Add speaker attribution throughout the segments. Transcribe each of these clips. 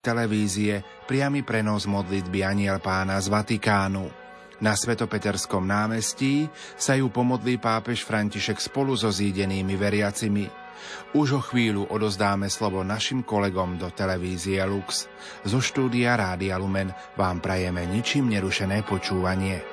Speaker 1: televízie priamy prenos modlitby Aniel pána z Vatikánu. Na Svetopeterskom námestí sa ju pomodlí pápež František spolu so zídenými veriacimi. Už o chvíľu odozdáme slovo našim kolegom do televízie Lux. Zo štúdia Rádia Lumen vám prajeme ničím nerušené počúvanie.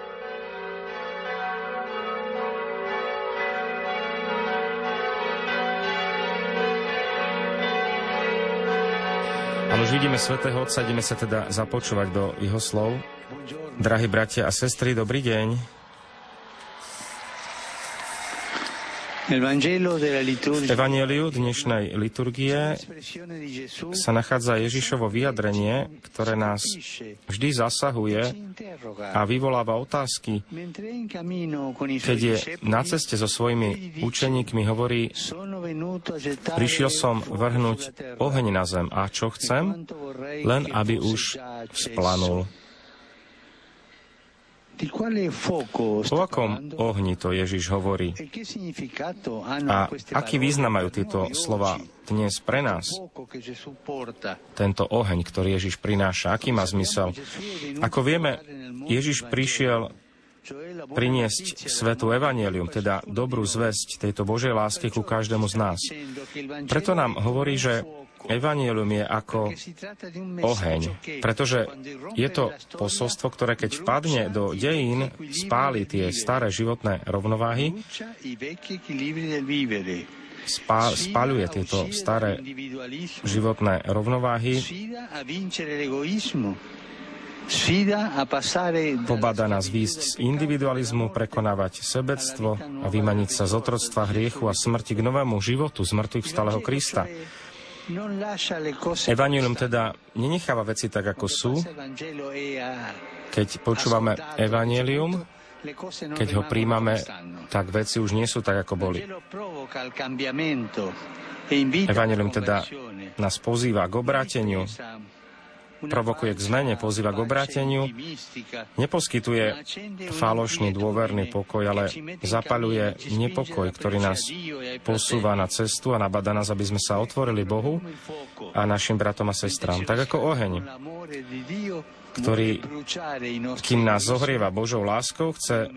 Speaker 2: Ale už vidíme Svetého Otca, ideme sa teda započúvať do jeho slov. Drahí bratia a sestry, dobrý deň. V Evangeliu dnešnej liturgie sa nachádza Ježišovo vyjadrenie, ktoré nás vždy zasahuje a vyvoláva otázky. Keď je na ceste so svojimi učeníkmi, hovorí, prišiel som vrhnúť oheň na zem a čo chcem? Len aby už splanul. O akom ohni to Ježiš hovorí? E A aký význam majú tieto slova dnes pre nás? Tento oheň, ktorý Ježiš prináša, aký má zmysel? Ako vieme, Ježiš prišiel priniesť svetu evanelium, teda dobrú zväzť tejto Božej lásky ku každému z nás. Preto nám hovorí, že Evangelium je ako oheň, pretože je to posolstvo, ktoré keď vpadne do dejín, spáli tie staré životné rovnováhy, spá, spáľuje tieto staré životné rovnováhy, pobada nás výjsť z individualizmu, prekonávať sebectvo a vymaniť sa z otroctva hriechu a smrti k novému životu z mŕtvych vstalého Krista. Evangelium teda nenecháva veci tak, ako sú. Keď počúvame Evangelium, keď ho príjmame, tak veci už nie sú tak, ako boli. Evangelium teda nás pozýva k obráteniu, provokuje k zmene, pozýva k obráteniu, neposkytuje falošný dôverný pokoj, ale zapaľuje nepokoj, ktorý nás posúva na cestu a nabada nás, aby sme sa otvorili Bohu a našim bratom a sestrám. Tak ako oheň, ktorý, kým nás zohrieva Božou láskou, chce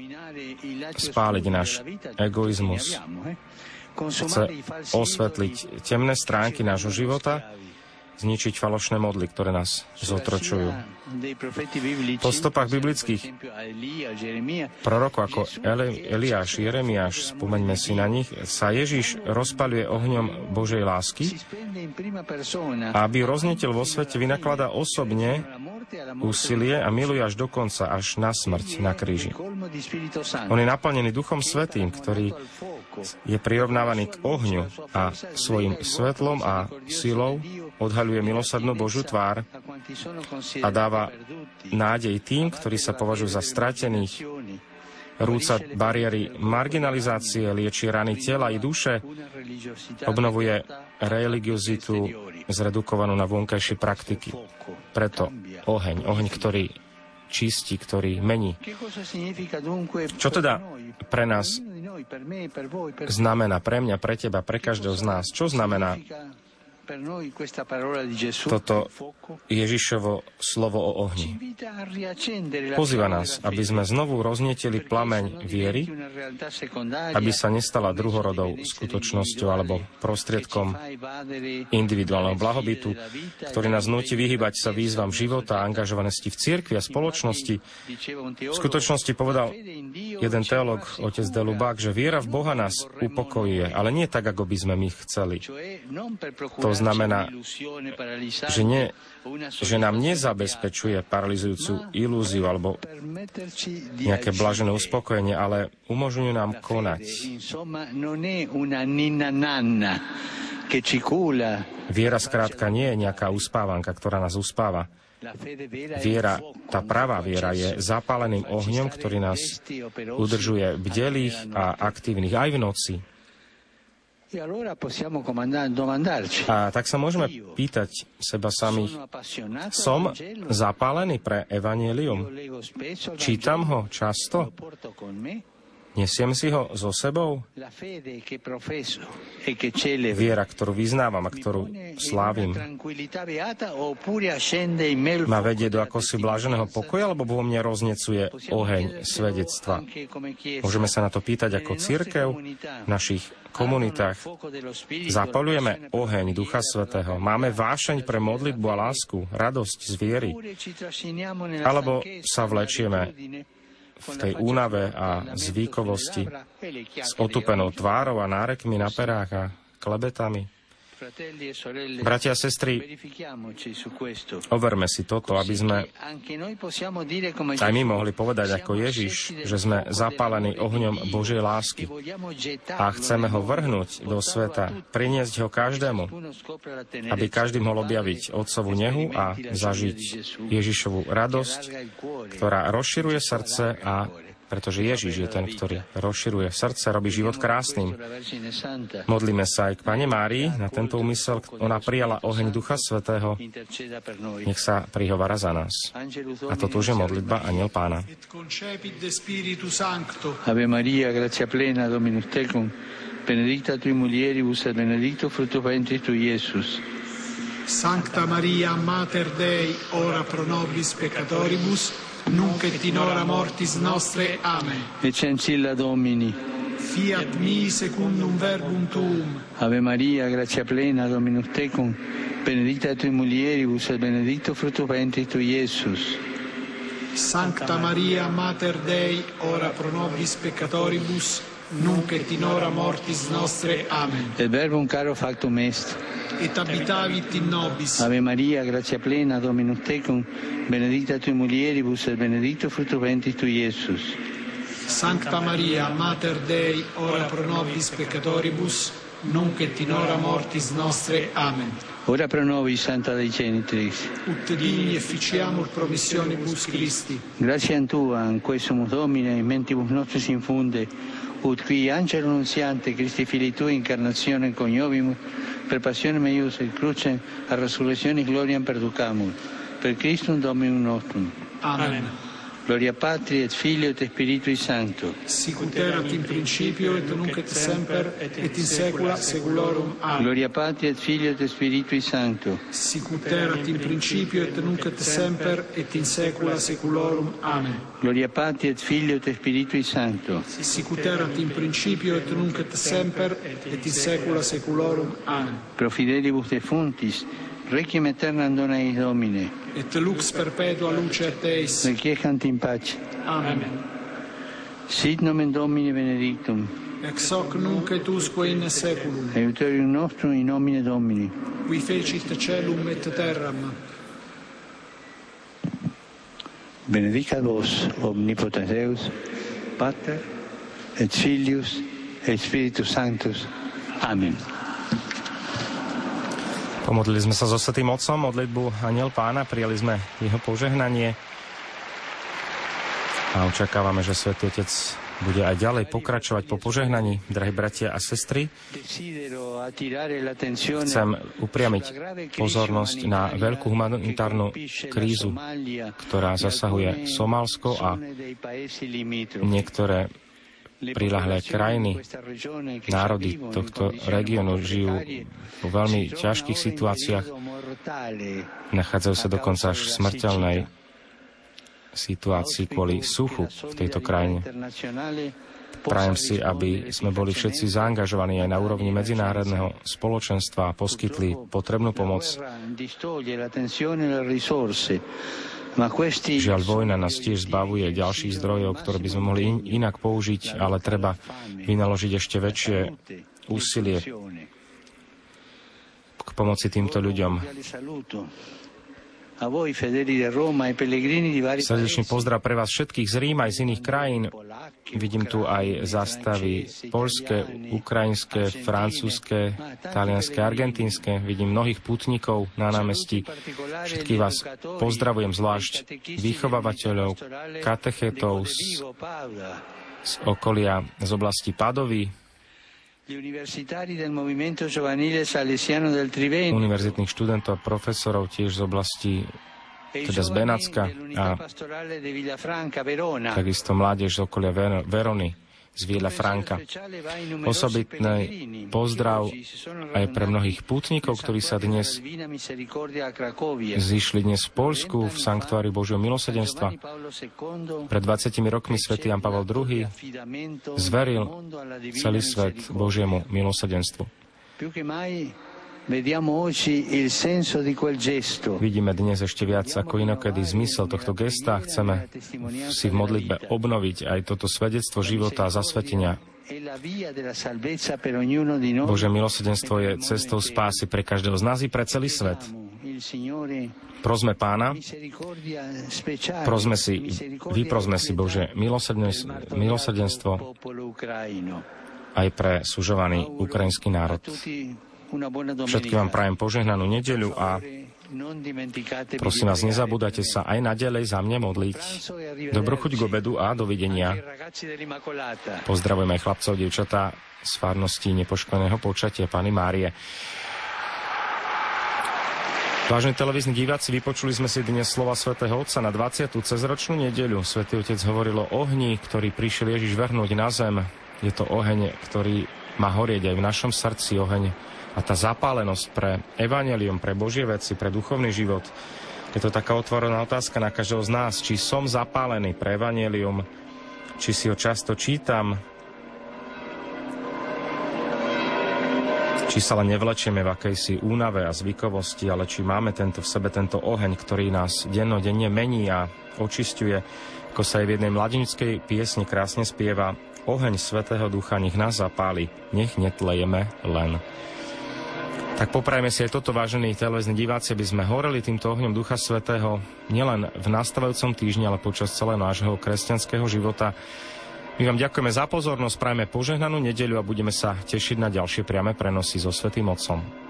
Speaker 2: spáliť náš egoizmus, chce osvetliť temné stránky nášho života zničiť falošné modly, ktoré nás zotročujú. Po stopách biblických prorokov ako Eli, Eliáš, Jeremiáš, spomeňme si na nich, sa Ježiš rozpaluje ohňom Božej lásky a aby roznetil vo svete, vynakladá osobne úsilie a miluje až do konca, až na smrť na kríži. On je naplnený Duchom Svetým, ktorý je prirovnávaný k ohňu a svojim svetlom a silou odhaľuje milosrdnú Božú tvár a dáva nádej tým, ktorí sa považujú za stratených, rúca bariéry marginalizácie, lieči rany tela i duše, obnovuje religiozitu zredukovanú na vonkajšie praktiky. Preto oheň, oheň, ktorý čistí, ktorý mení. Čo teda pre nás znamená, pre mňa, pre teba, pre každého z nás? Čo znamená toto Ježišovo slovo o ohni. Pozýva nás, aby sme znovu roznietili plameň viery, aby sa nestala druhorodou skutočnosťou alebo prostriedkom individuálneho blahobytu, ktorý nás nutí vyhybať sa výzvam života a angažovanosti v cirkvi a spoločnosti. V skutočnosti povedal jeden teológ, otec de Lubák, že viera v Boha nás upokojuje, ale nie tak, ako by sme my chceli. To znamená, že, nie, že nám nezabezpečuje paralizujúcu ilúziu alebo nejaké blažené uspokojenie, ale umožňuje nám konať. Viera skrátka nie je nejaká uspávanka, ktorá nás uspáva. Viera, tá pravá viera je zapáleným ohňom, ktorý nás udržuje bdelých a aktívnych aj v noci, A tak sa môžeme pýtať seba samých, som zapálený pre evanelium? Čítam ho často? Nesiem si ho so sebou? Viera, ktorú vyznávam a ktorú slávim, ma vedie do akosi bláženého pokoja, alebo vo mne roznecuje oheň svedectva. Môžeme sa na to pýtať ako církev v našich komunitách. Zapalujeme oheň Ducha Svetého. Máme vášeň pre modlitbu a lásku, radosť z viery. Alebo sa vlečieme v tej únave a zvykovosti s otupenou tvárou a nárekmi na perách a klebetami. Bratia a sestry, overme si toto, aby sme aj my mohli povedať ako Ježiš, že sme zapálení ohňom Božej lásky. a chceme ho vrhnúť do sveta, priniesť ho každému, aby každý mohol objaviť Otcovú nehu a zažiť Ježišovú radosť, ktorá rozširuje srdce a pretože Ježiš je ten, ktorý rozširuje srdce, robí život krásnym. Modlíme sa aj k Pane Márii na tento úmysel. Ona prijala oheň Ducha Svetého. Nech sa prihovara za nás. A toto už je modlitba Aniel Pána.
Speaker 3: Ave Maria, gracia plena, Dominus tecum, benedicta tui mulieribus et benedictus fructus ventris tui, Iesus.
Speaker 4: Sancta Maria, Mater Dei, ora pro nobis peccatoribus, nunc et in hora mortis nostre. Amen.
Speaker 3: Et cencilla Domini.
Speaker 4: Fiat mi secundum verbum tuum.
Speaker 3: Ave Maria, gratia plena, Dominus tecum, benedicta tui mulieribus et benedictus fructus ventris tui, Iesus.
Speaker 4: Sancta Maria, Mater Dei, ora pro nobis peccatoribus, nunc et in hora mortis nostre. Amen.
Speaker 3: Et verbum caro factum est.
Speaker 4: Et abitavit in nobis.
Speaker 3: Ave Maria, gratia plena, Dominus tecum, benedicta tui mulieribus et benedictus fructus ventris tui, Iesus.
Speaker 4: Sancta Maria, Mater Dei, ora pro nobis peccatoribus, nunc et in hora mortis nostre. Amen.
Speaker 3: Ora pro nobis, Santa Dei Genitrix.
Speaker 4: Ut digni efficiamur promissionibus Christi.
Speaker 3: Gratia Tua, in quesumus Domine, in mentibus nostris infunde, ut qui angelo nunziante Christi Fili Tui incarnazione coniovimus, per passione meius et crucem, a resurrezione gloriam perducamur. Per Christum Dominum nostrum.
Speaker 4: Amen.
Speaker 3: Gloria Patri et Filio et Spiritui Sancto.
Speaker 4: Sicut erat in principio et nunc et semper et in saecula saeculorum. Amen.
Speaker 3: Gloria Patri et Filio et Spiritui Sancto.
Speaker 4: Sicut erat in principio et nunc et semper et in saecula saeculorum. Amen.
Speaker 3: Gloria Patri et Filio et Spiritui Sancto.
Speaker 4: Sicut erat in principio et nunc et semper et in saecula saeculorum. Amen.
Speaker 3: Pro fidelibus defunctis requiem aeternam dona eis Domine.
Speaker 4: Et lux perpetua luce Deis.
Speaker 3: Requiescant in pace.
Speaker 4: Amen.
Speaker 3: Sit nomen Domini benedictum.
Speaker 4: Ex hoc nunc et usque in saeculum.
Speaker 3: Aiuterium nostrum in nomine Domini.
Speaker 4: Qui fecit celum et terram.
Speaker 3: Benedicat vos, omnipotens Deus, Pater, et Filius, et Spiritus Sanctus. Amen.
Speaker 2: Pomodlili sme sa so Svetým Otcom, modlitbu Aniel Pána, prijali sme jeho požehnanie a očakávame, že Svetý Otec bude aj ďalej pokračovať po požehnaní, drahí bratia a sestry. Chcem upriamiť pozornosť na veľkú humanitárnu krízu, ktorá zasahuje Somálsko a niektoré prilahlé krajiny, národy tohto regiónu žijú vo veľmi ťažkých situáciách, nachádzajú sa dokonca až v smrteľnej situácii kvôli suchu v tejto krajine. Prajem si, aby sme boli všetci zaangažovaní aj na úrovni medzinárodného spoločenstva a poskytli potrebnú pomoc. Žiaľ, vojna nás tiež zbavuje ďalších zdrojov, ktoré by sme mohli in, inak použiť, ale treba vynaložiť ešte väčšie úsilie k pomoci týmto ľuďom. Srdečný pozdrav pre vás všetkých z Ríma aj z iných krajín. Vidím tu aj zastavy polské, ukrajinské, francúzske, talianské, argentínske. Vidím mnohých putníkov na námestí. Všetkých vás pozdravujem zvlášť vychovávateľov, katechetov z, z okolia, z oblasti Padovy, univerzitných študentov a profesorov tiež z oblasti teda z Benacka a takisto mládež z okolia Ver- Verony. Z Viela Franka. Osobitný pozdrav aj pre mnohých pútnikov, ktorí sa dnes zišli dnes v Polsku v Sanktuári Božieho milosedenstva. Pred 20 rokmi svätý Jan Pavel II zveril celý svet Božiemu milosedenstvu. Vidíme dnes ešte viac ako inokedy zmysel tohto gesta. Chceme si v modlitbe obnoviť aj toto svedectvo života a zasvetenia. Bože milosedenstvo je cestou spásy pre každého z nás i pre celý svet. Prosme pána, prosme si, vyprosme si Bože milosedenstvo aj pre sužovaný ukrajinský národ. Všetkým vám prajem požehnanú nedeľu a Prosím vás, nezabúdajte sa aj naďalej za mne modliť. Dobrú chuť k obedu a dovidenia. Pozdravujem aj chlapcov, devčatá z farnosti nepoškodeného počatia Pany Márie. Vážení televízni diváci, vypočuli sme si dnes slova svätého Otca na 20. cezročnú nedeľu. Svetý Otec hovoril o ohni, ktorý prišiel Ježiš vrhnúť na zem. Je to oheň, ktorý má horieť aj v našom srdci, oheň a tá zapálenosť pre evanelium, pre Božie veci, pre duchovný život, je to taká otvorená otázka na každého z nás, či som zapálený pre evanelium, či si ho často čítam, či sa len nevlečieme v akejsi únave a zvykovosti, ale či máme tento v sebe tento oheň, ktorý nás dennodenne mení a očistuje, ako sa aj v jednej mladinickej piesni krásne spieva, oheň Svetého Ducha nech nás zapáli, nech netlejeme len. Tak poprajme si aj toto, vážení televízni diváci, aby sme horeli týmto ohňom Ducha Svetého nielen v nastávajúcom týždni, ale počas celého nášho kresťanského života. My vám ďakujeme za pozornosť, prajme požehnanú nedeľu a budeme sa tešiť na ďalšie priame prenosy so Svetým Otcom.